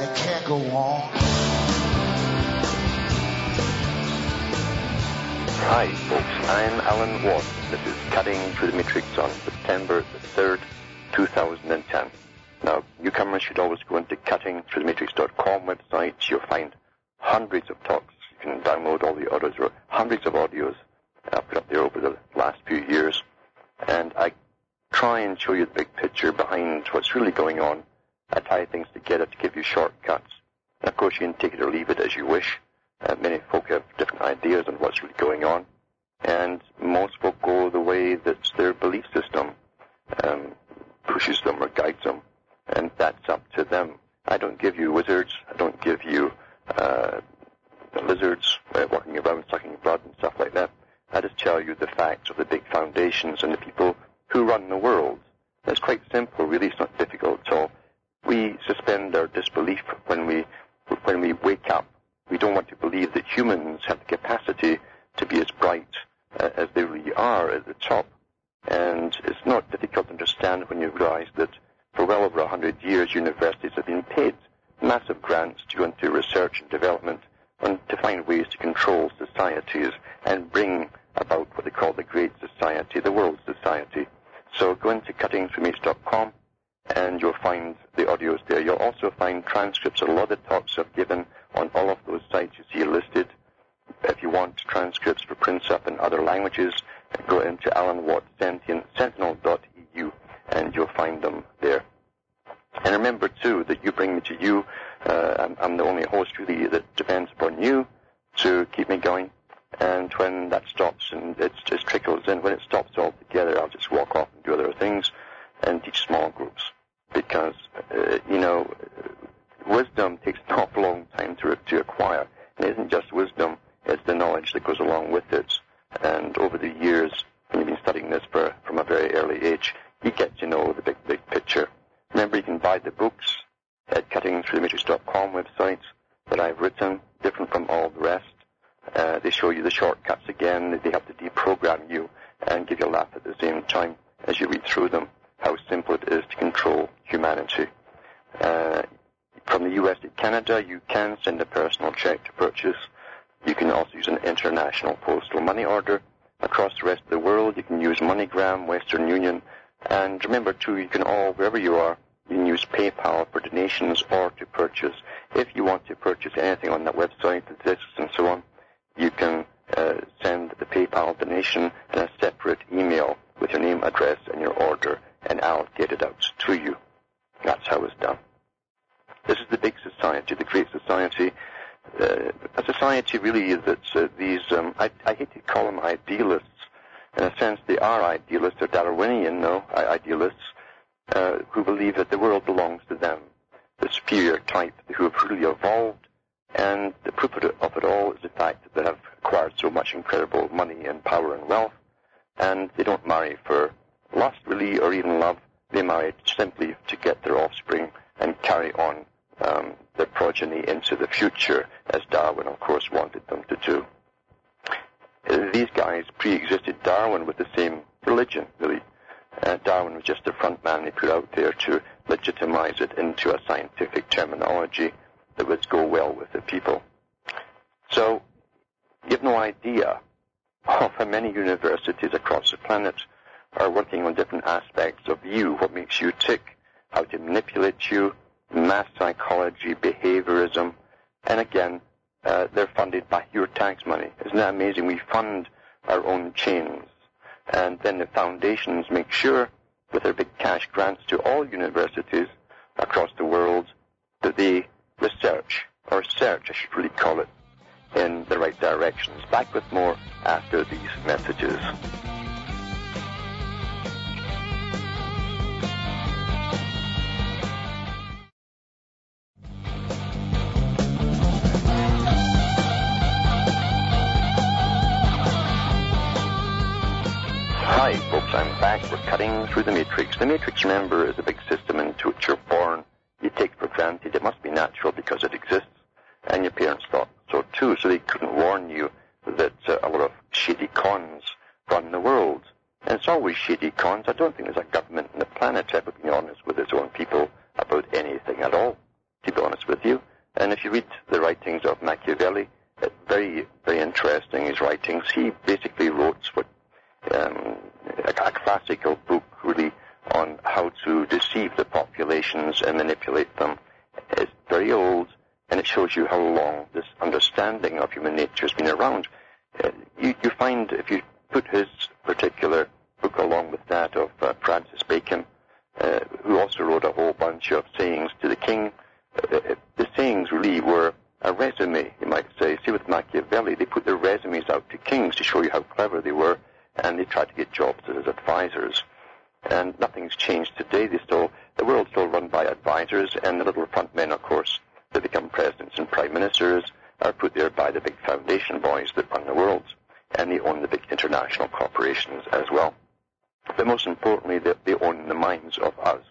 and it can't go on. Hi, folks. I'm Alan Watt. This is Cutting Through the Matrix on September the 3rd, 2010. Now, newcomers should always go into cuttingthroughthematrix.com website. You'll find hundreds of talks. You can download all the audios, hundreds of audios I've put up there over the last few years. And I try and show you the big picture behind what's really going on. I tie things together to give you shortcuts. And of course, you can take it or leave it as you wish. Uh, many folk have different ideas on what's really going on, and most folk go the way that their belief system um, pushes them or guides them, and that's up to them. I don't give you wizards. I don't give you uh, lizards uh, walking around sucking blood and stuff like that. I just tell you the facts of the big foundations and the people who run the world. It's quite simple, really. It's not difficult at all. We suspend our disbelief when we when we wake up we don't want to believe that humans have the capacity to be as bright uh, as they really are at the top. And it's not difficult to understand when you realize that for well over 100 years, universities have been paid massive grants to go into research and development and to find ways to control societies and bring about what they call the Great Society, the World Society. So go into cuttingthroughmatrix.com and you'll find the audios there. You'll also find transcripts of a lot of the talks I've given on all of those sites you see listed. If you want transcripts for Prince Up in other languages, go into Alan Watt Sentinel.eu and you'll find them there. And remember too that you bring me to you. Uh, I'm, I'm the only host really that depends upon you to keep me going. And when that stops and it just trickles in, when it stops altogether, I'll just walk off and do other things and teach small groups because uh, you know wisdom takes an awful long time to to acquire. It isn't just wisdom; it's the knowledge that goes along with it. And over the years, when you've been studying this for, from a very early age, you get to know the big big picture. Remember, you can buy the books at cuttingthroughthematrix.com website that I've written, different from all the rest. Uh, they show you the shortcuts again. They have to deprogram you and give you a laugh at the same time as you read through them how simple it is to control humanity. Uh, from the US to Canada, you can send a personal check to purchase. You can also use an international postal money order. Across the rest of the world, you can use MoneyGram, Western Union, and remember too, you can all, wherever you are, you can use PayPal for donations or to purchase. If you want to purchase anything on that website, the discs and so on, you can uh, send the PayPal donation in a separate email with your name, address, and your order and I'll get it out to you. That's how it's done. This is the big society, the great society, uh, a society really that's uh, these, um, I, I, hate to call them idealists. In a sense, they are idealists, they're Darwinian, no, idealists, uh, who believe that the world belongs to them, the superior type who have really evolved. And the proof of it all is the fact that they have acquired so much incredible money and power and wealth, and they don't marry for lust really or even love, they marry simply to get their offspring and carry on um, their progeny into the future, as Darwin, of course, wanted them to do. These guys pre-existed Darwin with the same religion, really. Uh, Darwin was just the front man they put out there to legitimize it into a scientific terminology that would go well with the people. So, you have no idea of many universities across the planet are working on different aspects of you, what makes you tick, how to manipulate you, mass psychology, behaviorism, and again, uh, they're funded by your tax money. Isn't that amazing? We fund our own chains. And then the foundations make sure, with their big cash grants to all universities across the world, that they research, or search, I should really call it, in the right directions. Back with more after these messages. Hi, folks, I'm back. We're cutting through the matrix. The matrix, remember, is a big system into which you're born. You take for granted. It must be natural because it exists and your parents thought so too, so they couldn't warn you that uh, a lot of shady cons run the world. And it's always shady cons. I don't think there's a government on the planet ever been honest with its own people about anything at all, to be honest with you. And if you read the writings of Machiavelli, very, very interesting, his writings. He basically wrote what um, a, a classical book, really, on how to deceive the populations and manipulate them. It's very old, and it shows you how long this understanding of human nature has been around. Uh, you, you find if you put his particular book along with that of uh, Francis Bacon, uh, who also wrote a whole bunch of sayings to the king. Uh, uh, the sayings really were a resume, you might say. See, with Machiavelli, they put their resumes out to kings to show you how clever they were, and they tried to get jobs as advisors. And nothing's changed today. They still, the world's still run by advisors, and the little front men, of course, that become presidents and prime ministers, are put there by the big foundation boys that run the world, and they own the big international corporations as well. But most importantly, they, they own the minds of us.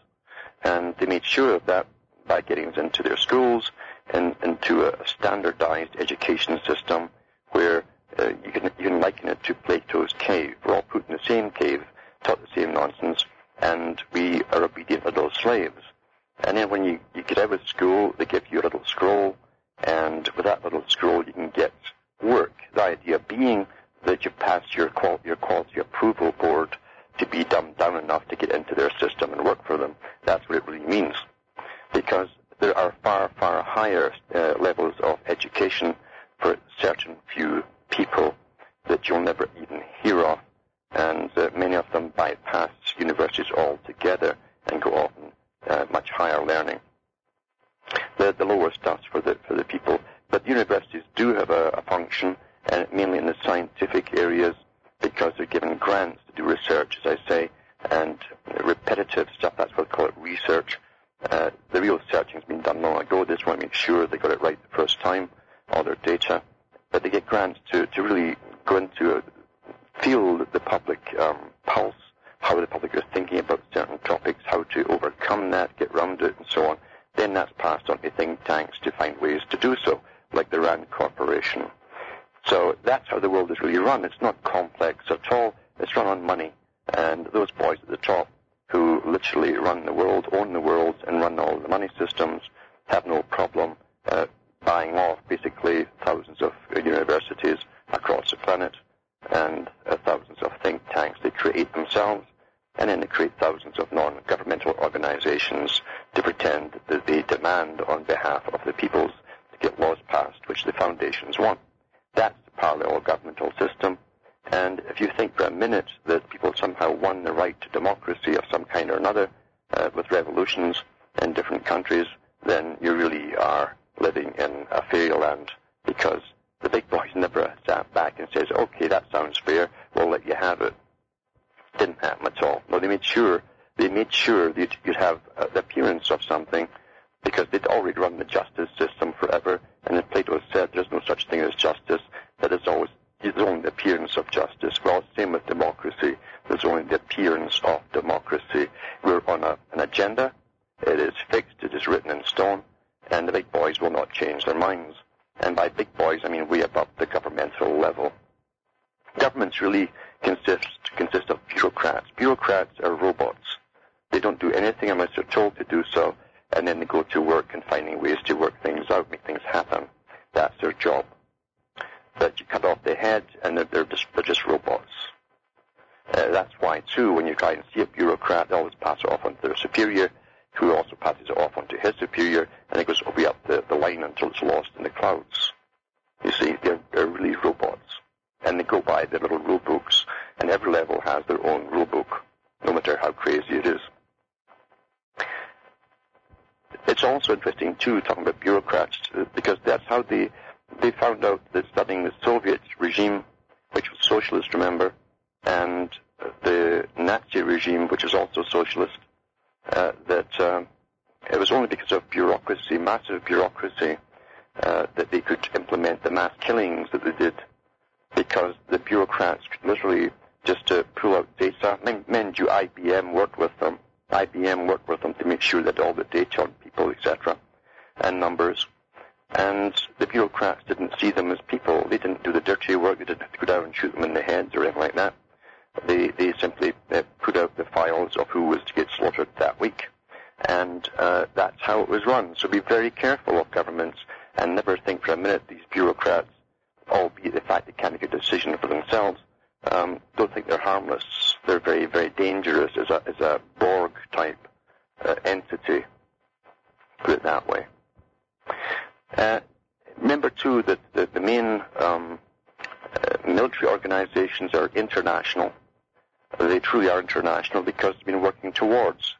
And they made sure of that by getting us into their schools and into a standardized education system where uh, you, can, you can liken it to Plato's cave. We're all put in the same cave, taught the same nonsense, and we are obedient little slaves. And then when you, you get out of school, they give you a little scroll, and with that little scroll you can get work. The idea being that you pass your, qual- your quality approval board to be dumbed down enough to get into their system and work for them. That's what it really means. Because there are far, far higher uh, levels of education for certain few people that you'll never even hear of. And uh, many of them bypass universities altogether and go off in uh, much higher learning. The, the lower stuff's for the, for the people. But universities do have a, a function, and mainly in the scientific areas, because they're given grants to do research, as I say, and repetitive stuff. That's what we call it research. Uh, the real searching's been done long ago. They just want to make sure they got it right the first time, all their data. But they get grants to, to really go into, a, feel the public um, pulse, how the public is thinking about certain topics, how to overcome that, get round it, and so on. Then that's passed on to think tanks to find ways to do so, like the RAND Corporation. So that's how the world is really run. It's not complex at all. It's run on money. And those boys at the top who literally run the world, own the world, and run all the money systems have no problem uh, buying off basically thousands of universities across the planet and uh, thousands of think tanks. They create themselves and then they create thousands of non-governmental organizations to pretend that they demand on behalf of the peoples to get laws passed, which the foundations want. That's the parallel governmental system. And if you think for a minute that people somehow won the right to democracy of some kind or another uh, with revolutions in different countries, then you really are living in a fairyland because the big boys never sat back and says, okay, that sounds fair, we'll let you have it. Didn't happen at all. No, they made sure, they made sure that you'd have uh, the appearance of something because they'd already run the justice system forever. And as Plato said, there's no such thing as justice. That is always there's only the appearance of justice. Well, same with democracy. There's only the appearance of democracy. We're on a, an agenda. It is fixed. It is written in stone. And the big boys will not change their minds. And by big boys, I mean way above the governmental level. Governments really consist, consist of bureaucrats. Bureaucrats are robots. They don't do anything unless they're told to do so, and then they go to work and finding ways to work things out, make things happen. That's their job. But you cut off their head, and they're, they're just they're just robots. Uh, that's why, too, when you try and see a bureaucrat, they always pass it off onto their superior, who also passes it off onto his superior, and it goes way up the, the line until it's lost in the clouds. You see, they're, they're really robots. And they go by their little rule books, and every level has their own rule book, no matter how crazy it is. It's also interesting, too, talking about bureaucrats, because that's how they, they found out that studying the Soviet regime, which was socialist, remember, and the Nazi regime, which was also socialist, uh, that um, it was only because of bureaucracy, massive bureaucracy, uh, that they could implement the mass killings that they did, because the bureaucrats could literally just to pull out data. Mind you, IBM worked with them. IBM worked with them to make sure that all the data on people, etc., and numbers. And the bureaucrats didn't see them as people. They didn't do the dirty work. They didn't have to go down and shoot them in the heads or anything like that. They, they simply uh, put out the files of who was to get slaughtered that week. And uh, that's how it was run. So be very careful of governments and never think for a minute these bureaucrats, albeit the fact they can't make a decision for themselves, um, don't think they're harmless. They're very, very dangerous as a, as a Borg type uh, entity. Put it that way. Uh, remember too that the, the main um, uh, military organizations are international. They truly are international because they've been working towards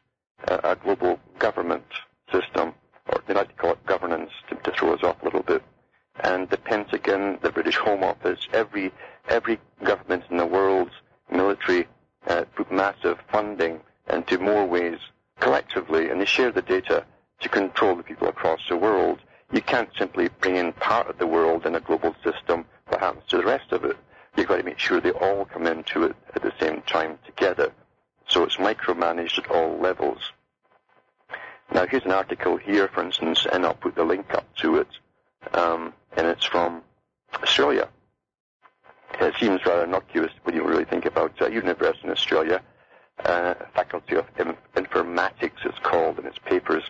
uh, a global government system, or they like to call it governance to, to throw us off a little bit. And the Pentagon, the British Home Office, every every government in the world's military uh, put massive funding into more ways collectively, and they share the data to control the people across the world. You can't simply bring in part of the world in a global system. What happens to the rest of it? You've got to make sure they all come into it at the same time together. So it's micromanaged at all levels. Now here's an article here, for instance, and I'll put the link up to it, um, and it's from Australia. It seems rather innocuous when you really think about a university in Australia, uh, Faculty of Informatics it's called and its papers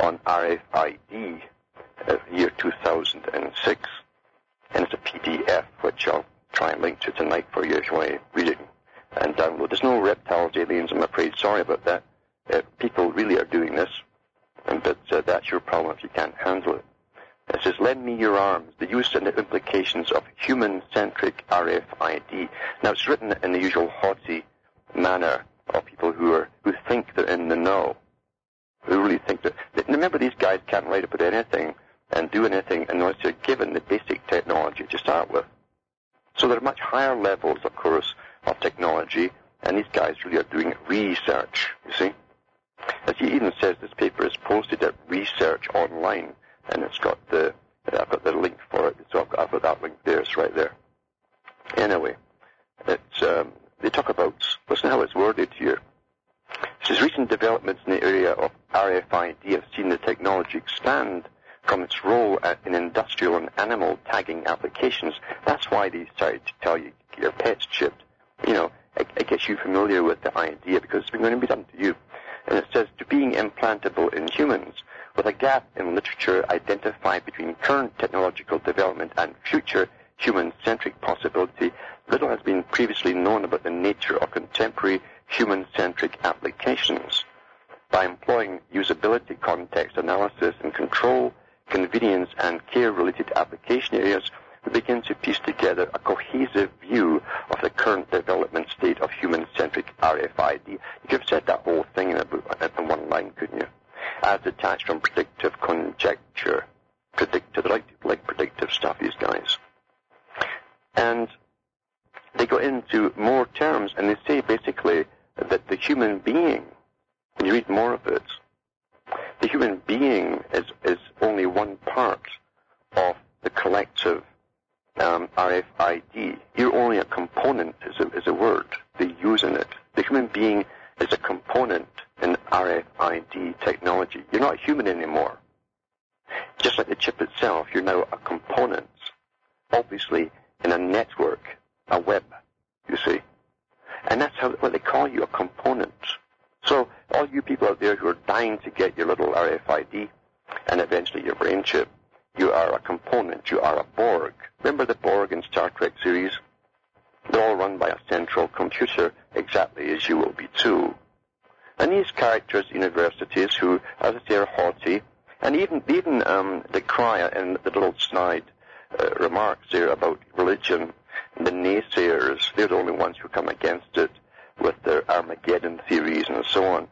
on RFID, year 2006. And it's a PDF, which I'll try and link to tonight for you if you want to read it and download. There's no reptiles, aliens, I'm afraid. Sorry about that. Uh, people really are doing this, and but uh, that's your problem if you can't handle it. It says, lend me your arms, the use and the implications of human-centric RFID. Now, it's written in the usual haughty manner of people who are, who think they're in the know. Who really think that, remember these guys can't write about anything and do anything unless they're given the basic technology to start with. So there are much higher levels, of course, of technology, and these guys really are doing research, you see. As he even says, this paper is posted at Research Online, and it's got the I've got the link for it. So I've got, I've got that link there. It's right there. Anyway, it's um, they talk about listen how it's worded here. It says recent developments in the area of RFID have seen the technology expand from its role in industrial and animal tagging applications. That's why they started to tell you your pet's chipped. You know, it, it gets you familiar with the idea because it's going to be done to you. And it says to being implantable in humans with a gap in literature identified between current technological development and future human-centric possibility, little has been previously known about the nature of contemporary human-centric applications. By employing usability, context analysis, and control, convenience, and care-related application areas, we begin to piece together a cohesive view of the current development state of human-centric RFID. You could have said that whole thing in, a, in one line, couldn't you? as detached from predictive conjecture. Predictive, like, like predictive stuff, these guys. And they go into more terms and they say basically that the human being, when you read more of it, the human being is, is only one part of the collective um, RFID. You're only a component, is a, is a word they use in it. The human being is a component in RFID technology. You're not human anymore. Just like the chip itself, you're now a component, obviously in a network, a web, you see. And that's how what they call you, a component. So all you people out there who are dying to get your little RFID and eventually your brain chip, you are a component, you are a Borg. Remember the Borg in Star Trek series? They're all run by a central computer, exactly as you will be too. And these characters, universities, who, as I say, are haughty, and even even um, the crier and the little snide uh, remarks there about religion, the naysayers, they're the only ones who come against it Armageddon theories and so on.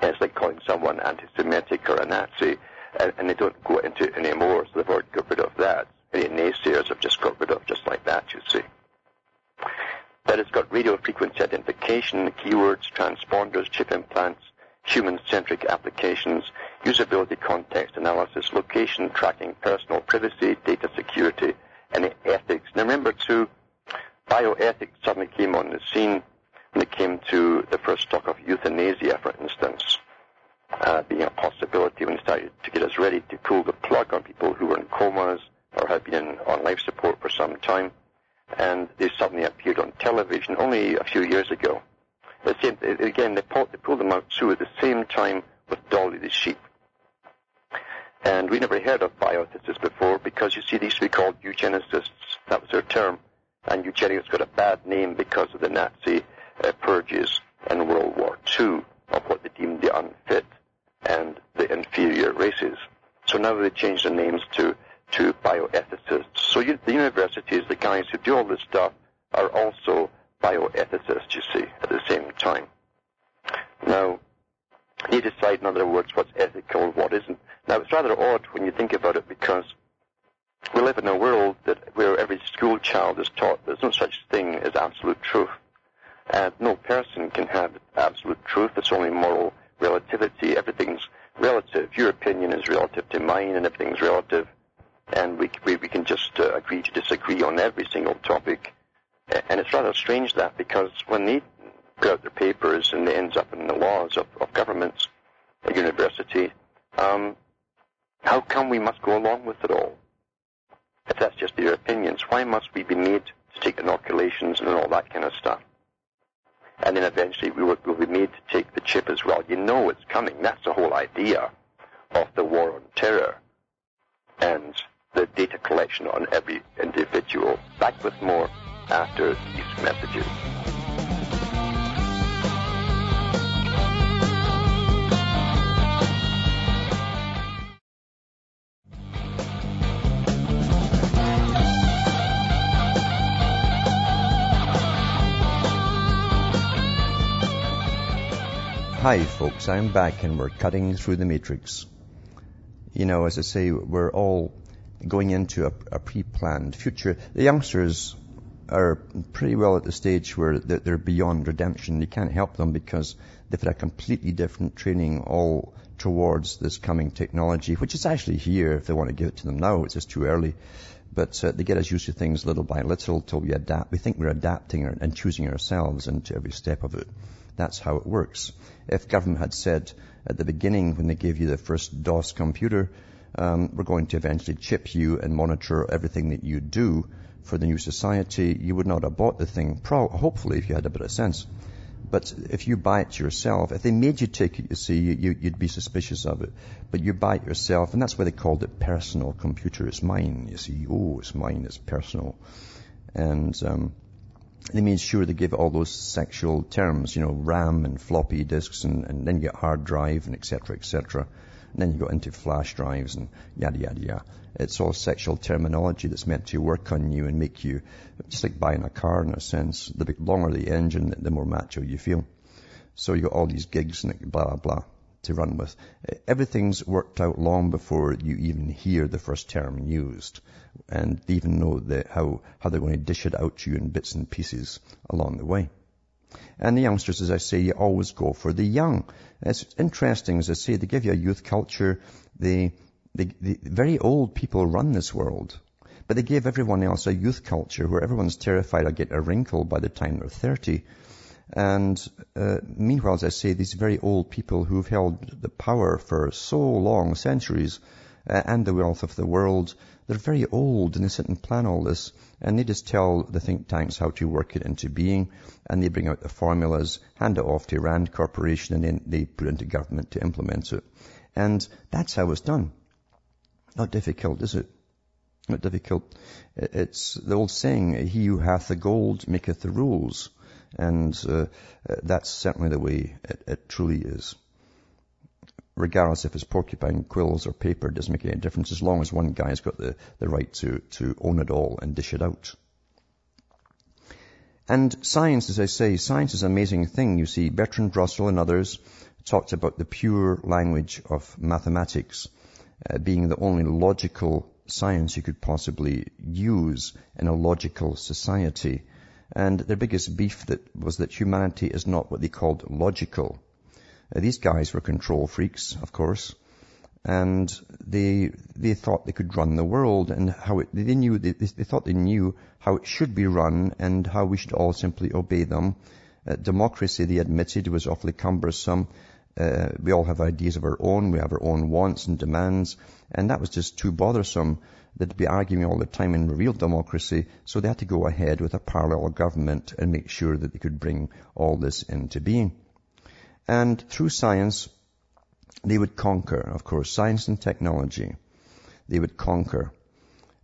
It's like calling someone anti-Semitic or a Nazi, and, and they don't go into it anymore, so they've already got rid of that. Any naysayers have just got rid of just like that, you see that has got radio frequency identification, keywords, transponders, chip implants, human-centric applications, usability context analysis, location tracking, personal privacy, data security, and ethics. Now remember too, bioethics suddenly came on the scene when it came to the first talk of euthanasia, for instance, uh, being a possibility when they started to get us ready to pull the plug on people who were in comas or had been in, on life support for some time. And they suddenly appeared on television only a few years ago. The same, again, they pulled, they pulled them out too at the same time with Dolly the sheep. And we never heard of bioethicists before because you see, these used to be called eugenicists. That was their term. And eugenics got a bad name because of the Nazi uh, purges in World War II of what they deemed the unfit and the inferior races. So now they changed the names to, to bioethicists. So you, the universities, the guys who do all this stuff, are also bioethicists, you see, at the same time. Now, they decide, in other words, what's ethical and what isn't. Now, it's rather odd when you think about it because we live in a world that where every school child is taught there's no such thing as absolute truth. And no person can have absolute truth. It's only moral relativity. Everything's relative. Your opinion is relative to mine, and everything's relative. And we we, we can just uh, agree to disagree on every single topic. And it's rather strange that because when they put out their papers and it ends up in the laws of, of governments, a university, um, how come we must go along with it all? If that's just their opinions, why must we be made to take inoculations and all that kind of stuff? And then eventually we will, be made to take the chip as well. You know it's coming. That's the whole idea of the war on terror and the data collection on every individual. Back with more after these messages. Hi folks, I'm back and we're cutting through the matrix. You know, as I say, we're all going into a, a pre-planned future. The youngsters are pretty well at the stage where they're beyond redemption. You can't help them because they've had a completely different training all towards this coming technology, which is actually here if they want to give it to them now. It's just too early. But uh, they get us used to things little by little till we adapt. We think we're adapting and choosing ourselves into every step of it. That's how it works. If government had said at the beginning when they gave you the first DOS computer, um, we're going to eventually chip you and monitor everything that you do for the new society, you would not have bought the thing, pro- hopefully, if you had a bit of sense. But if you buy it yourself, if they made you take it, you see, you, would be suspicious of it. But you buy it yourself, and that's why they called it personal computer. It's mine, you see. Oh, it's mine, it's personal. And um, they made sure they give all those sexual terms, you know, RAM and floppy disks and, and then you get hard drive and etc. etc. And then you go into flash drives and yada yada yada. It's all sexual terminology that's meant to work on you and make you just like buying a car in a sense. The longer the engine, the more macho you feel. So you got all these gigs and blah blah blah to run with. Everything's worked out long before you even hear the first term used and even know the, how, how they're going to dish it out to you in bits and pieces along the way. And the youngsters, as I say, you always go for the young. It's interesting, as I say, they give you a youth culture. They, they, the very old people run this world. But they gave everyone else a youth culture where everyone's terrified of getting a wrinkle by the time they're 30. And uh, meanwhile, as I say, these very old people who've held the power for so long, centuries, and the wealth of the world, they're very old and they sit and plan all this and they just tell the think tanks how to work it into being and they bring out the formulas, hand it off to Rand Corporation and then they put it into government to implement it. And that's how it's done. Not difficult, is it? Not difficult. It's the old saying, he who hath the gold maketh the rules. And uh, that's certainly the way it, it truly is regardless if it's porcupine quills or paper, doesn't make any difference as long as one guy's got the, the right to, to own it all and dish it out. And science, as I say, science is an amazing thing. You see, Bertrand Russell and others talked about the pure language of mathematics uh, being the only logical science you could possibly use in a logical society. And their biggest beef that was that humanity is not what they called logical. Uh, these guys were control freaks, of course. and they they thought they could run the world and how it, they knew they, they thought they knew how it should be run and how we should all simply obey them. Uh, democracy, they admitted, was awfully cumbersome. Uh, we all have ideas of our own. We have our own wants and demands, and that was just too bothersome. They'd be arguing all the time in real democracy, so they had to go ahead with a parallel government and make sure that they could bring all this into being. And through science, they would conquer, of course, science and technology. They would conquer.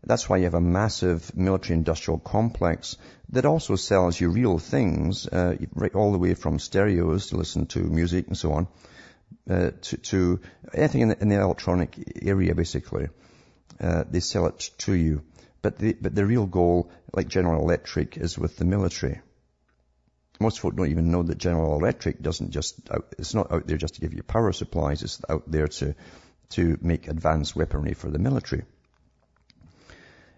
That's why you have a massive military industrial complex that also sells you real things, uh, all the way from stereos to listen to music and so on, uh, to, to, anything in the, in the, electronic area basically. Uh, they sell it to you. But the, but the real goal, like General Electric, is with the military. Most folk don't even know that General Electric doesn't just, out, it's not out there just to give you power supplies, it's out there to, to make advanced weaponry for the military.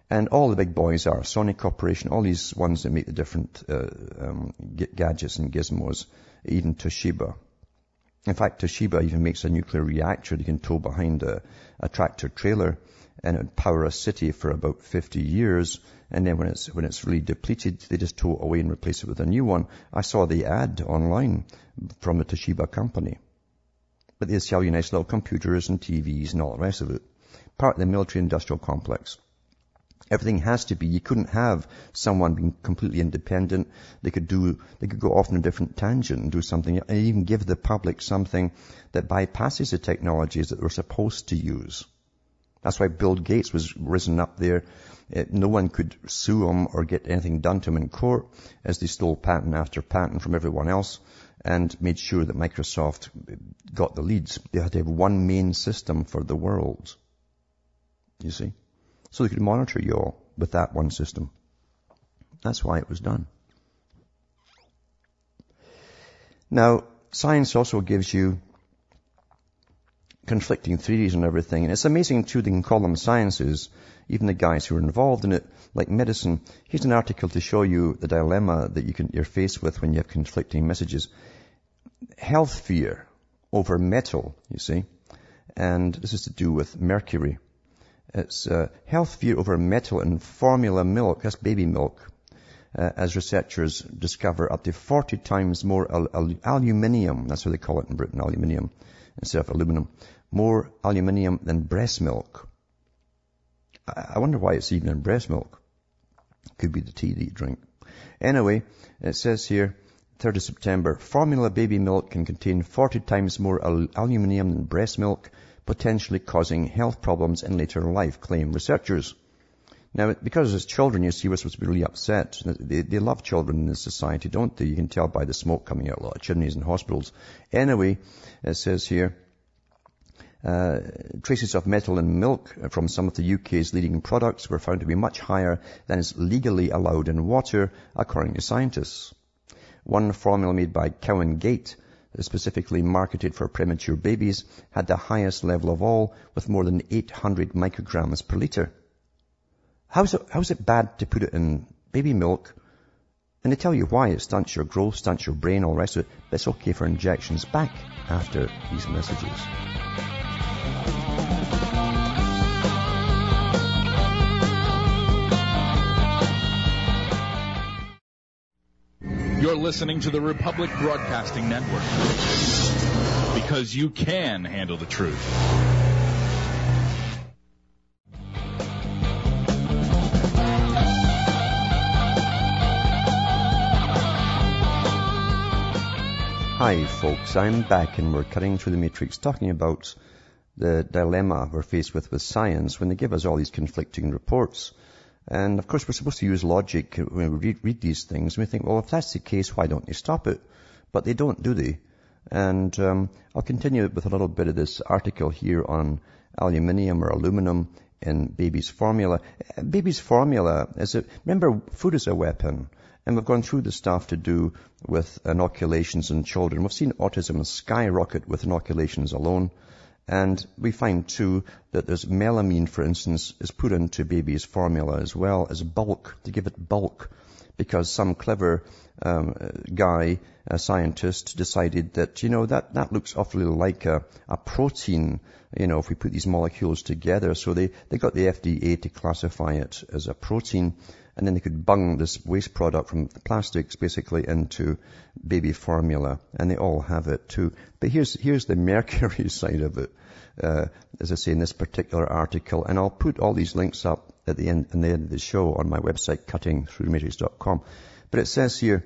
And all the big boys are, Sony Corporation, all these ones that make the different uh, um, gadgets and gizmos, even Toshiba. In fact, Toshiba even makes a nuclear reactor you can tow behind a, a tractor trailer and it would power a city for about 50 years and then when it's, when it's really depleted, they just tow it away and replace it with a new one. I saw the ad online from the Toshiba company. But they sell you nice little computers and TVs and all the rest of it. Part of the military industrial complex. Everything has to be. You couldn't have someone being completely independent. They could do, they could go off on a different tangent and do something and even give the public something that bypasses the technologies that they're supposed to use. That's why Bill Gates was risen up there it, no one could sue him or get anything done to him in court as they stole patent after patent from everyone else and made sure that Microsoft got the leads. They had to have one main system for the world. You see? So they could monitor you all with that one system. That's why it was done. Now, science also gives you conflicting theories and everything. And it's amazing too, they can call them sciences, even the guys who are involved in it, like medicine. Here's an article to show you the dilemma that you can, you're faced with when you have conflicting messages. Health fear over metal, you see. And this is to do with mercury. It's uh, health fear over metal in formula milk, that's baby milk, uh, as researchers discover up to 40 times more al- al- aluminium, that's what they call it in Britain, aluminium, instead of aluminum, more aluminium than breast milk. I wonder why it's even in breast milk. Could be the tea that you drink. Anyway, it says here, 3rd of September, formula baby milk can contain 40 times more al- aluminium than breast milk, potentially causing health problems in later life, claim researchers. Now, because as children, you see, we're supposed to be really upset. They, they love children in this society, don't they? You can tell by the smoke coming out a lot of chimneys in hospitals. Anyway, it says here, uh, traces of metal in milk from some of the UK's leading products were found to be much higher than is legally allowed in water, according to scientists. One formula made by Cow Gate, specifically marketed for premature babies, had the highest level of all, with more than 800 micrograms per litre. How's it, how's it bad to put it in baby milk? And they tell you why. It stunts your growth, stunts your brain, all the rest of it. But it's okay for injections back after these messages. You're listening to the Republic Broadcasting Network because you can handle the truth. Hi folks, I'm back and we're cutting through the matrix talking about the dilemma we're faced with with science when they give us all these conflicting reports. And of course we're supposed to use logic when we read, read these things and we think, well if that's the case, why don't they stop it? But they don't, do they? And um, I'll continue with a little bit of this article here on aluminium or aluminum in baby's formula. Baby's formula is a, remember food is a weapon. And we've gone through the stuff to do with inoculations in children. We've seen autism skyrocket with inoculations alone. And we find too that there's melamine, for instance, is put into baby's formula as well as bulk, to give it bulk. Because some clever um, guy, a scientist, decided that, you know, that, that looks awfully like a, a protein, you know, if we put these molecules together. So they, they got the FDA to classify it as a protein, and then they could bung this waste product from plastics basically into baby formula, and they all have it too. But here's, here's the mercury side of it. Uh, as I say in this particular article, and I'll put all these links up at the end, at the end of the show on my website, cuttingthroughthematrix.com. But it says here,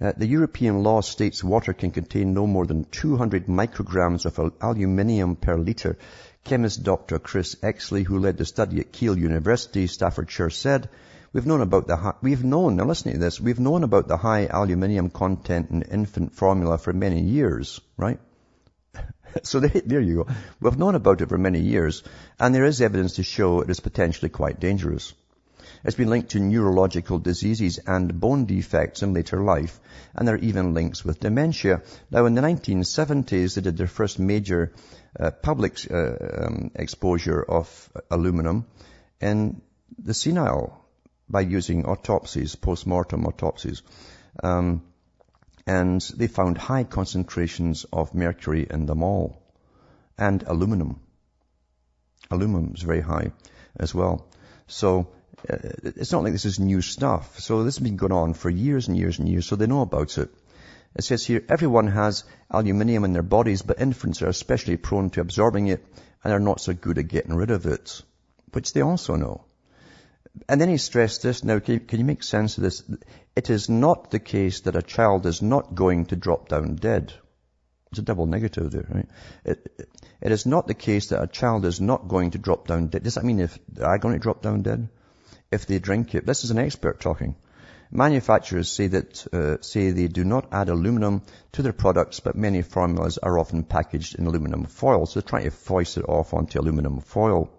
uh, the European law states water can contain no more than 200 micrograms of aluminium per litre. Chemist Dr. Chris Exley, who led the study at Keele University, Staffordshire, said, We've known about the high, we've known, now listen to this, we've known about the high aluminium content in infant formula for many years, right? so there you go. We've known about it for many years, and there is evidence to show it is potentially quite dangerous. It's been linked to neurological diseases and bone defects in later life, and there are even links with dementia. Now, in the 1970s, they did their first major uh, public uh, um, exposure of aluminum in the senile by using autopsies, post-mortem autopsies. Um, and they found high concentrations of mercury in them all, and aluminum. Aluminum is very high as well. So uh, it's not like this is new stuff. So this has been going on for years and years and years, so they know about it. It says here, everyone has aluminium in their bodies, but infants are especially prone to absorbing it and are not so good at getting rid of it, which they also know. And then he stressed this, now can you, can you make sense of this? It is not the case that a child is not going to drop down dead. It's a double negative there, right? It, it is not the case that a child is not going to drop down dead. Does that mean if they're going to drop down dead? if they drink it. This is an expert talking. Manufacturers say that uh, say they do not add aluminum to their products, but many formulas are often packaged in aluminum foil, so they're trying to foist it off onto aluminum foil.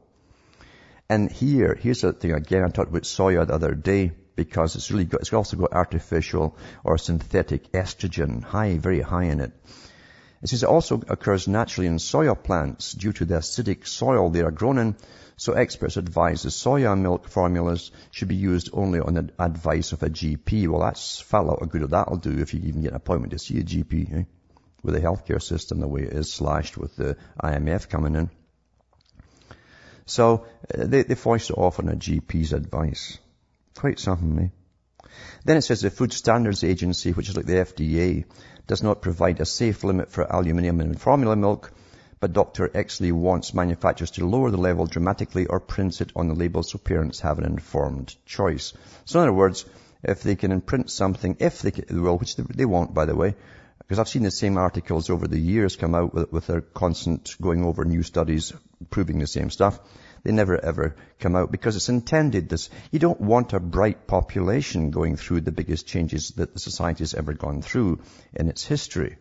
And here, here's the thing again. I talked about soya the other day because it's really got, it's also got artificial or synthetic estrogen, high, very high in it. It says it also occurs naturally in soya plants due to the acidic soil they are grown in. So experts advise the soya milk formulas should be used only on the advice of a GP. Well, that's far out of good that'll do if you even get an appointment to see a GP, eh? With the healthcare system the way it is slashed with the IMF coming in. So uh, they, they foist it off on a GP's advice. Quite something, eh? Then it says the Food Standards Agency, which is like the FDA, does not provide a safe limit for aluminium in formula milk, but Dr. Exley wants manufacturers to lower the level dramatically or print it on the label so parents have an informed choice. So in other words, if they can imprint something, if they well, which they won't, by the way, because I've seen the same articles over the years come out with, with their constant going over new studies proving the same stuff. They never ever come out because it's intended this. You don't want a bright population going through the biggest changes that the society has ever gone through in its history.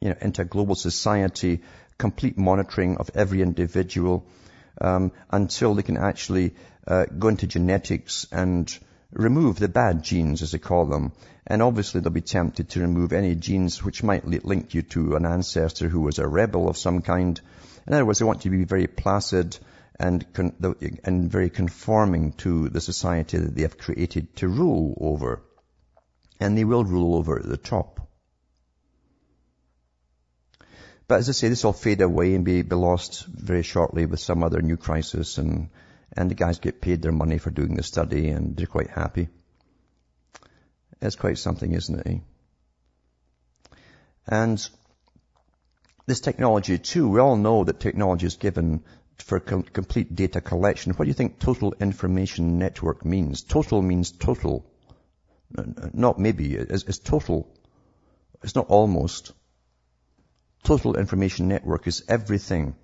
You know, into global society, complete monitoring of every individual, um, until they can actually uh, go into genetics and remove the bad genes, as they call them. And obviously they'll be tempted to remove any genes which might link you to an ancestor who was a rebel of some kind. In other words, they want you to be very placid and, con- and very conforming to the society that they have created to rule over. And they will rule over at the top. But as I say, this will fade away and be, be lost very shortly with some other new crisis and, and the guys get paid their money for doing the study and they're quite happy. It's quite something, isn't it? Eh? And this technology too, we all know that technology is given for com- complete data collection. What do you think total information network means? Total means total. Not maybe, it's, it's total. It's not almost. Total information network is everything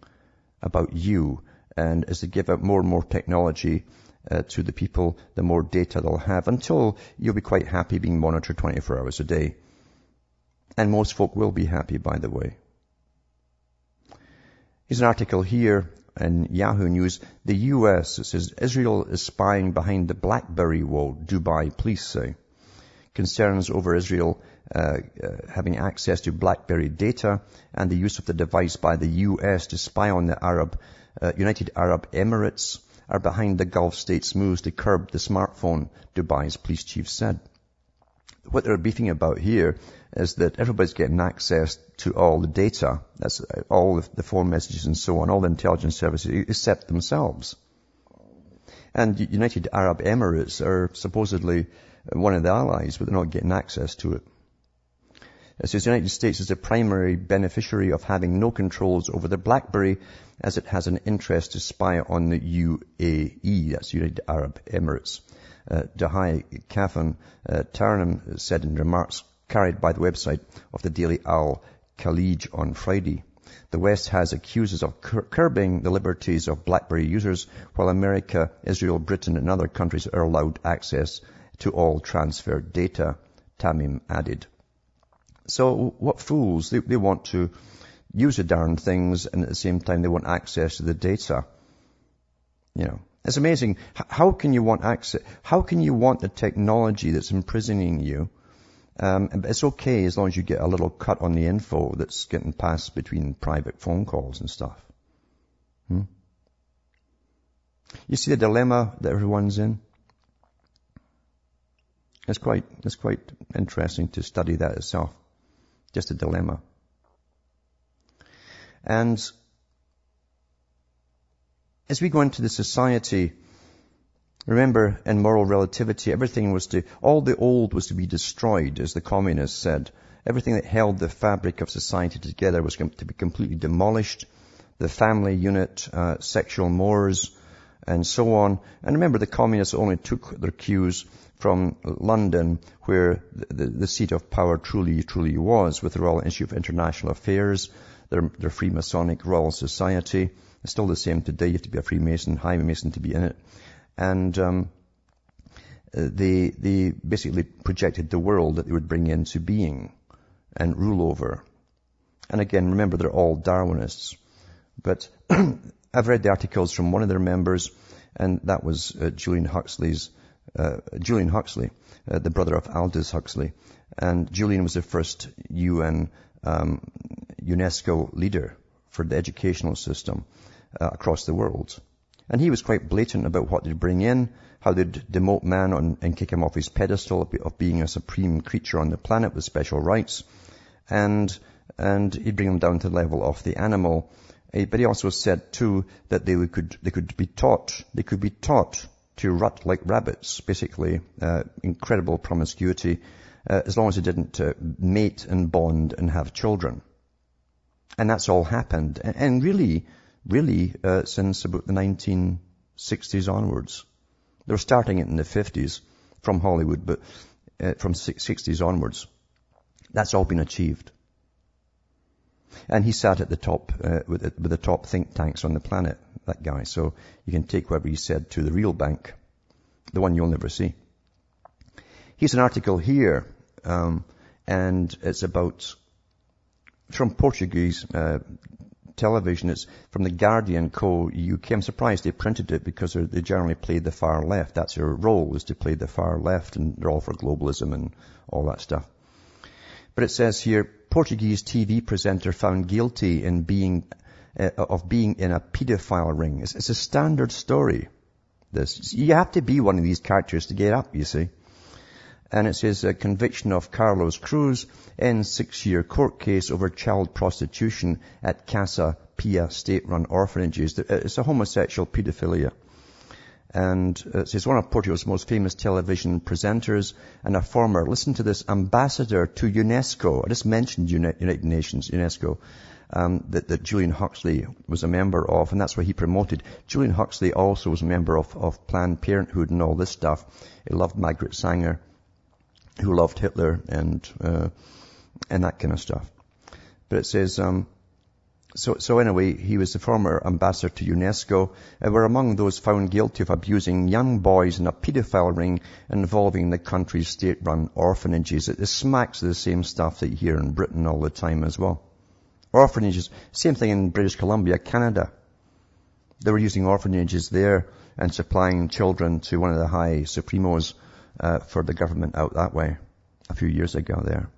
about you. And as they give out more and more technology uh, to the people, the more data they'll have until you'll be quite happy being monitored 24 hours a day. And most folk will be happy, by the way. Here's an article here in Yahoo News. The U.S. It says Israel is spying behind the BlackBerry wall. Dubai police say concerns over Israel uh, uh, having access to BlackBerry data and the use of the device by the U.S. to spy on the Arab uh, United Arab Emirates are behind the Gulf states' moves to curb the smartphone, Dubai's police chief said. What they're beefing about here is that everybody's getting access to all the data, that's all the phone messages and so on, all the intelligence services, except themselves. And United Arab Emirates are supposedly one of the allies, but they're not getting access to it. It says the United States is the primary beneficiary of having no controls over the BlackBerry as it has an interest to spy on the UAE, that's United Arab Emirates. Uh, Dhahi Khalfan uh, Taranum said in remarks carried by the website of the Daily Al Khaleej on Friday. The West has accused us of curbing the liberties of BlackBerry users, while America, Israel, Britain, and other countries are allowed access to all transferred data, Tamim added. So what fools, they, they want to use the darn things and at the same time they want access to the data. You know, it's amazing. How can you want access? How can you want the technology that's imprisoning you? Um, it's okay as long as you get a little cut on the info that's getting passed between private phone calls and stuff. Hmm? You see the dilemma that everyone's in? It's quite, it's quite interesting to study that itself. Just a dilemma. And as we go into the society, remember in moral relativity, everything was to, all the old was to be destroyed, as the communists said. Everything that held the fabric of society together was to be completely demolished. The family unit, uh, sexual mores, and so on. And remember, the communists only took their cues from London, where the, the, seat of power truly, truly was, with the Royal Institute of International Affairs, their, their Freemasonic Royal Society. It's still the same today. You have to be a Freemason, High Mason to be in it. And um, they, they basically projected the world that they would bring into being and rule over. And again, remember, they're all Darwinists. But I've read the articles from one of their members, and that was uh, Julian Huxley's uh, Julian Huxley, uh, the brother of Aldous Huxley. And Julian was the first UN um, UNESCO leader for the educational system uh, across the world. And he was quite blatant about what they'd bring in, how they'd demote man on, and kick him off his pedestal of being a supreme creature on the planet with special rights. And, and he'd bring him down to the level of the animal. Uh, but he also said too that they could, they could be taught, they could be taught to rut like rabbits, basically, uh, incredible promiscuity, uh, as long as they didn't uh, mate and bond and have children. And that's all happened. And, and really, really, uh, since about the 1960s onwards. They were starting it in the 50s from Hollywood, but uh, from 60s onwards. That's all been achieved. And he sat at the top, uh, with, the, with the top think tanks on the planet, that guy. So you can take whatever he said to the real bank, the one you'll never see. Here's an article here, um, and it's about, from Portuguese uh, television. It's from the Guardian Co. UK. I'm surprised they printed it because they generally play the far left. That's their role, is to play the far left, and they're all for globalism and all that stuff. But it says here, Portuguese TV presenter found guilty in being, uh, of being in a pedophile ring. It's, it's a standard story. This. You have to be one of these characters to get up, you see. And it says a conviction of Carlos Cruz in six-year court case over child prostitution at Casa Pia state-run orphanages. It's a homosexual pedophilia and uh, he's one of Portugal's most famous television presenters and a former, listen to this, ambassador to UNESCO. I just mentioned United Nations, UNESCO, um, that, that, Julian Huxley was a member of, and that's what he promoted. Julian Huxley also was a member of, of Planned Parenthood and all this stuff. He loved Margaret Sanger, who loved Hitler and, uh, and that kind of stuff. But it says, um, so, so anyway, he was the former ambassador to UNESCO and were among those found guilty of abusing young boys in a paedophile ring involving the country's state-run orphanages. It smacks of the same stuff that you hear in Britain all the time as well. Orphanages, same thing in British Columbia, Canada. They were using orphanages there and supplying children to one of the high supremos uh, for the government out that way a few years ago there.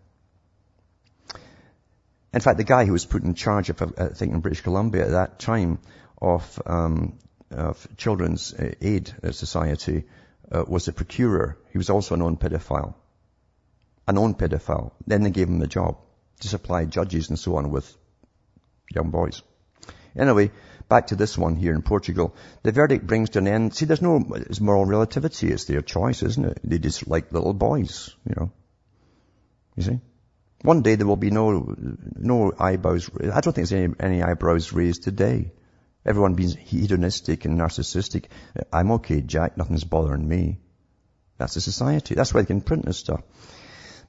In fact, the guy who was put in charge of, I think, in British Columbia at that time of um, of Children's Aid Society uh, was a procurer. He was also a known pedophile. A known pedophile. Then they gave him the job to supply judges and so on with young boys. Anyway, back to this one here in Portugal. The verdict brings to an end. See, there's no it's moral relativity. It's their choice, isn't it? They just like little boys, you know. You see? One day there will be no, no eyebrows. I don't think there's any, any eyebrows raised today. Everyone being hedonistic and narcissistic. I'm okay, Jack. Nothing's bothering me. That's the society. That's why they can print this stuff.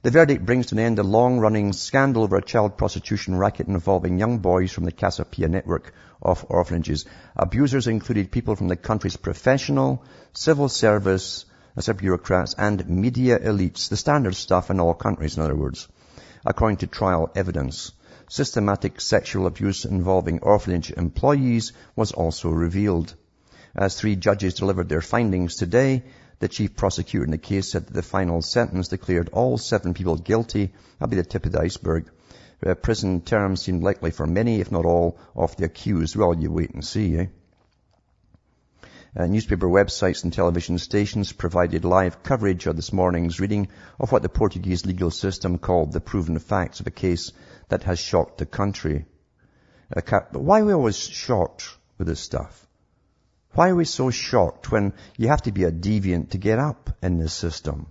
The verdict brings to an end a long-running scandal over a child prostitution racket involving young boys from the Casa Pia network of orphanages. Abusers included people from the country's professional, civil service, uh, as bureaucrats, and media elites. The standard stuff in all countries, in other words. According to trial evidence, systematic sexual abuse involving orphanage employees was also revealed. As three judges delivered their findings today, the chief prosecutor in the case said that the final sentence declared all seven people guilty. That'll be the tip of the iceberg. Uh, prison terms seemed likely for many, if not all, of the accused. Well, you wait and see, eh? Uh, newspaper websites and television stations provided live coverage of this morning's reading of what the Portuguese legal system called the proven facts of a case that has shocked the country. Uh, why are we always shocked with this stuff? Why are we so shocked when you have to be a deviant to get up in this system?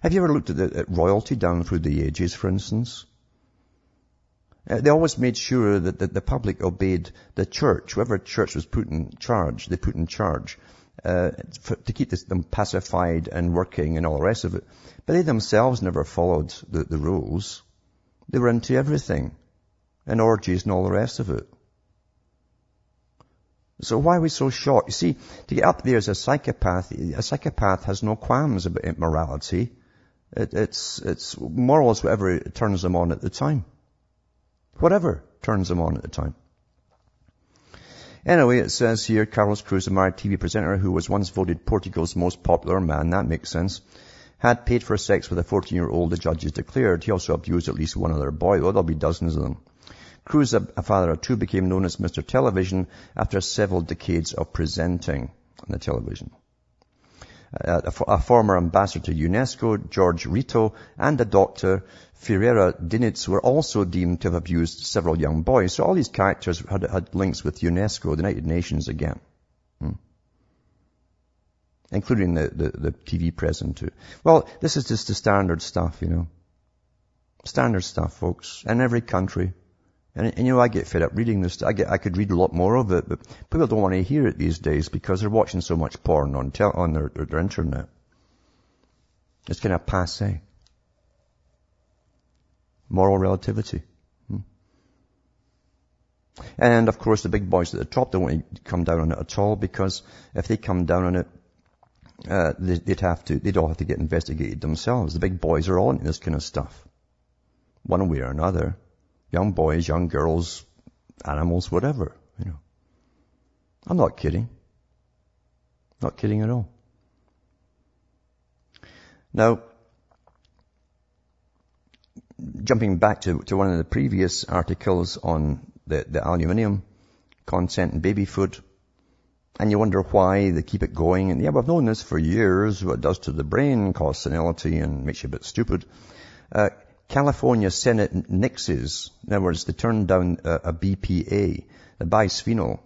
Have you ever looked at, the, at royalty down through the ages, for instance? Uh, they always made sure that, that, the public obeyed the church. Whoever church was put in charge, they put in charge uh, for, to keep this, them pacified and working and all the rest of it. But they themselves never followed the, the rules. They were into everything and orgies and all the rest of it. So why are we so shocked? You see, to get up there as a psychopath, a psychopath has no qualms about morality. It, it's, it's morals, whatever turns them on at the time. Whatever turns them on at the time. Anyway, it says here, Carlos Cruz, a married TV presenter who was once voted Portugal's most popular man, that makes sense, had paid for sex with a 14-year-old, the judges declared. He also abused at least one other boy. Oh, there'll be dozens of them. Cruz, a father of two, became known as Mr. Television after several decades of presenting on the television. Uh, a, a, former ambassador to UNESCO, George Ritto, and a doctor, Ferreira Diniz, were also deemed to have abused several young boys. So all these characters had, had links with UNESCO, the United Nations again. Hmm. Including the, the, the TV president too. Well, this is just the standard stuff, you know. Standard stuff, folks. In every country. And, and, you know, I get fed up reading this. I get, I could read a lot more of it, but people don't want to hear it these days because they're watching so much porn on tel- on their, their, their internet. It's kind of passe. Moral relativity. Hmm. And of course, the big boys at the top don't want to come down on it at all because if they come down on it, uh, they'd have to, they'd all have to get investigated themselves. The big boys are all into this kind of stuff. One way or another young boys, young girls, animals, whatever, you know. I'm not kidding. Not kidding at all. Now, jumping back to, to one of the previous articles on the, the aluminium content in baby food, and you wonder why they keep it going. And yeah, we've known this for years, what it does to the brain, causes senility and makes you a bit stupid. Uh, California Senate nixes, in other words, they turned down a, a BPA, a bisphenol.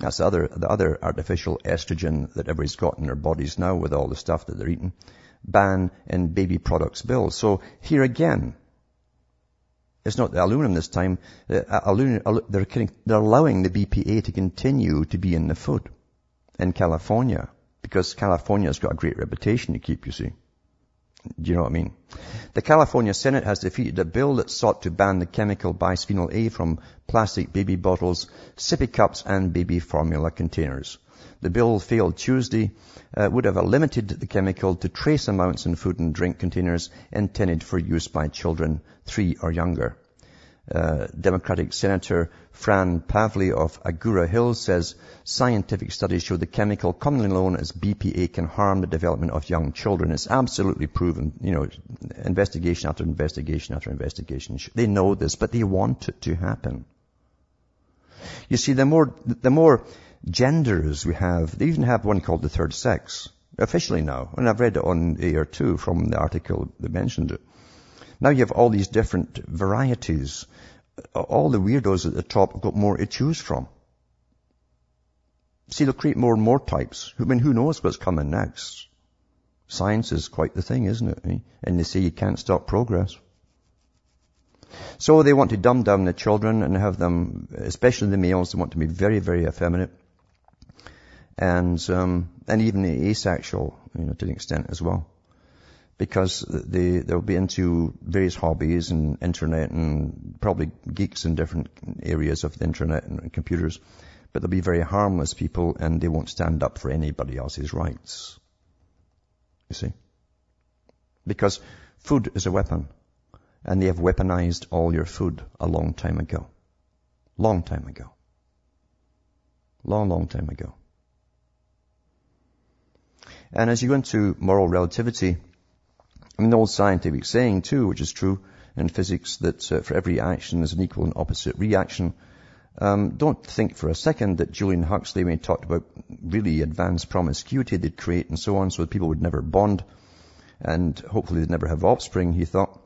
That's the other, the other artificial estrogen that everybody's got in their bodies now with all the stuff that they're eating. Ban in baby products bill. So here again, it's not the aluminum this time. Uh, aluminum, they're, they're allowing the BPA to continue to be in the food in California because California's got a great reputation to keep, you see. Do you know what I mean? The California Senate has defeated a bill that sought to ban the chemical bisphenol A from plastic baby bottles, sippy cups, and baby formula containers. The bill failed Tuesday, uh, would have limited the chemical to trace amounts in food and drink containers intended for use by children three or younger. Uh, Democratic Senator Fran Pavley of Agoura Hills says scientific studies show the chemical commonly known as BPA can harm the development of young children. It's absolutely proven, you know, investigation after investigation after investigation. They know this, but they want it to happen. You see, the more, the more genders we have. They even have one called the third sex, officially now. And I've read it on air too from the article that mentioned it. Now you have all these different varieties. All the weirdos at the top have got more to choose from. See, they'll create more and more types. I mean, who knows what's coming next? Science is quite the thing, isn't it? Eh? And they say you can't stop progress. So they want to dumb down the children and have them, especially the males, they want to be very, very effeminate. And, um, and even asexual, you know, to an extent as well. Because they, they'll be into various hobbies and internet and probably geeks in different areas of the internet and computers. But they'll be very harmless people and they won't stand up for anybody else's rights. You see? Because food is a weapon. And they have weaponized all your food a long time ago. Long time ago. Long, long time ago. And as you go into moral relativity, I mean, the old scientific saying too, which is true in physics, that uh, for every action there's an equal and opposite reaction. Um, don't think for a second that Julian Huxley, when he talked about really advanced promiscuity they'd create and so on, so that people would never bond and hopefully they'd never have offspring, he thought.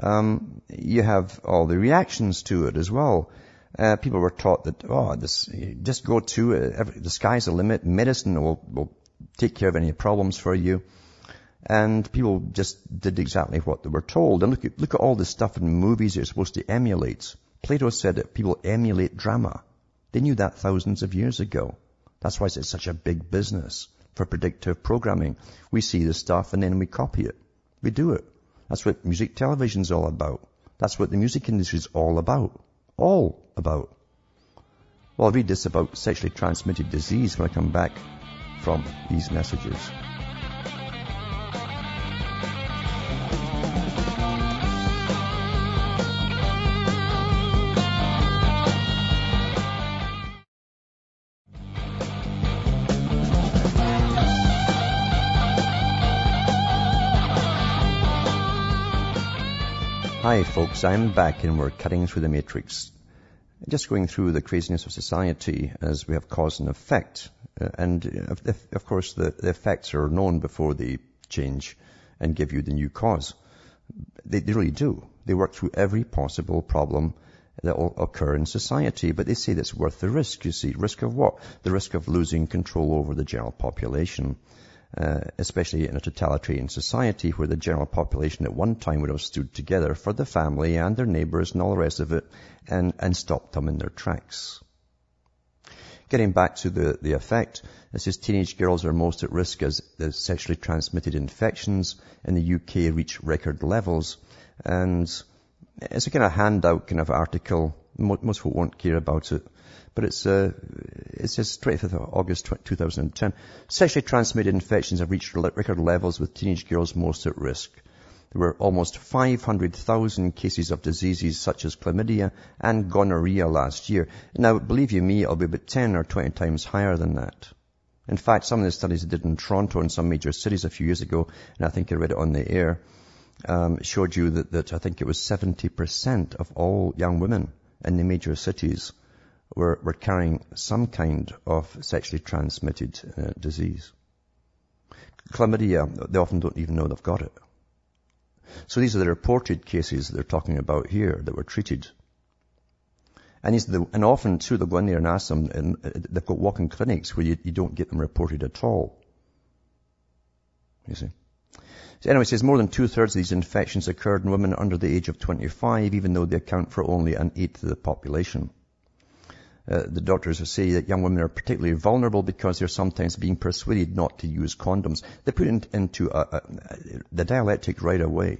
Um, you have all the reactions to it as well. Uh, people were taught that, oh, this, just go to it. Every, the sky's the limit. Medicine will, will take care of any problems for you. And people just did exactly what they were told. And look at, look at all the stuff in movies you're supposed to emulate. Plato said that people emulate drama. They knew that thousands of years ago. That's why it's such a big business for predictive programming. We see the stuff and then we copy it. We do it. That's what music television is all about. That's what the music industry is all about. All about. Well, I'll read this about sexually transmitted disease when I come back from these messages. Hi folks, I'm back and we're cutting through the matrix. Just going through the craziness of society as we have cause and effect. Uh, and uh, of course the, effects are known before they change and give you the new cause. They, they really do. They work through every possible problem that will occur in society, but they say that's worth the risk, you see. Risk of what? The risk of losing control over the general population uh, especially in a totalitarian society where the general population at one time would have stood together for the family and their neighbours and all the rest of it and, and stopped them in their tracks. Getting back to the, the effect, it says teenage girls are most at risk as the sexually transmitted infections in the UK reach record levels. And it's a kind of handout kind of article. Most people won't care about it. But it's, uh, it says 25th of August 2010. Sexually transmitted infections have reached record levels with teenage girls most at risk. There were almost 500,000 cases of diseases such as chlamydia and gonorrhea last year. Now, believe you me, it'll be about 10 or 20 times higher than that. In fact, some of the studies they did in Toronto and some major cities a few years ago, and I think I read it on the air, um, showed you that, that I think it was 70% of all young women in the major cities were, were carrying some kind of sexually transmitted uh, disease. Chlamydia, they often don't even know they've got it. So these are the reported cases they're talking about here that were treated. And, the, and often too, they'll go in there and ask them, and uh, they've got walk-in clinics where you, you don't get them reported at all. You see. So anyway, it says more than two-thirds of these infections occurred in women under the age of 25, even though they account for only an eighth of the population. Uh, the doctors who say that young women are particularly vulnerable because they're sometimes being persuaded not to use condoms. They put into a, a, the dialectic right away.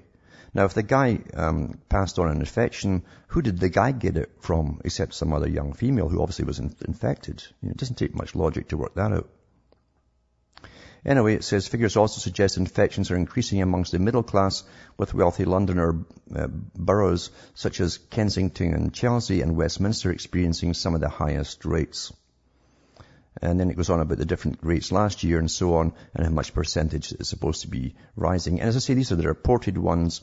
Now, if the guy um, passed on an infection, who did the guy get it from except some other young female who obviously was in- infected? You know, it doesn't take much logic to work that out. Anyway, it says figures also suggest infections are increasing amongst the middle class with wealthy Londoner uh, boroughs such as Kensington and Chelsea and Westminster experiencing some of the highest rates. And then it goes on about the different rates last year and so on and how much percentage is supposed to be rising. And as I say, these are the reported ones.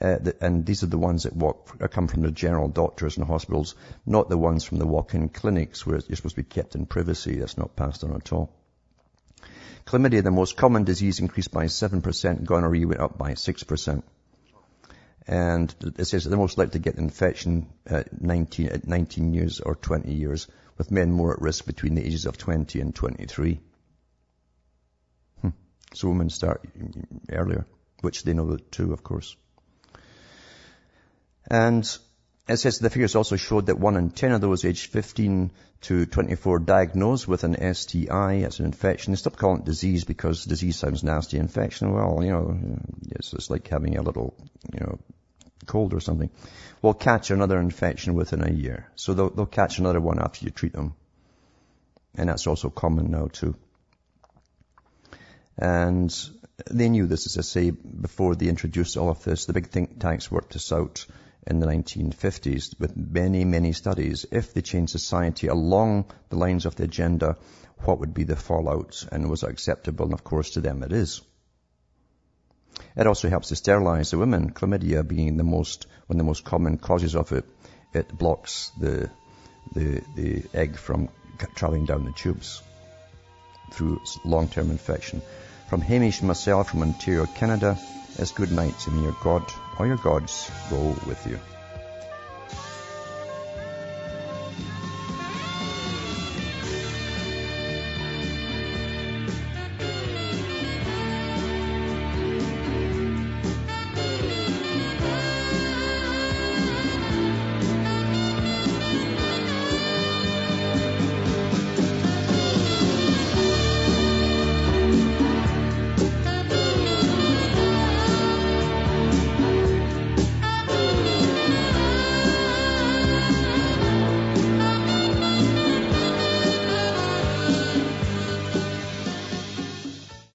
Uh, and these are the ones that walk, uh, come from the general doctors and hospitals, not the ones from the walk-in clinics where you're supposed to be kept in privacy. That's not passed on at all. Chlamydia, the most common disease, increased by 7%. Gonorrhea went up by 6%. And it says they're most likely to get infection at 19, at 19 years or 20 years, with men more at risk between the ages of 20 and 23. Hmm. So women start earlier, which they know too, of course. And it says the figures also showed that one in 10 of those aged 15 to 24 diagnosed with an STI as an infection. They stop calling it disease because disease sounds nasty. Infection, well, you know, it's just like having a little, you know, cold or something, will catch another infection within a year. So they'll, they'll catch another one after you treat them. And that's also common now too. And they knew this, as I say, before they introduced all of this. The big think tanks worked this out in the 1950s with many, many studies. If they changed society along the lines of the agenda, what would be the fallout and was it acceptable? And of course to them it is. It also helps to sterilize the women, chlamydia being the most, one of the most common causes of it. It blocks the, the, the egg from traveling down the tubes through long-term infection. From Hamish myself from Ontario, Canada, it's good night and may your God or your gods go with you.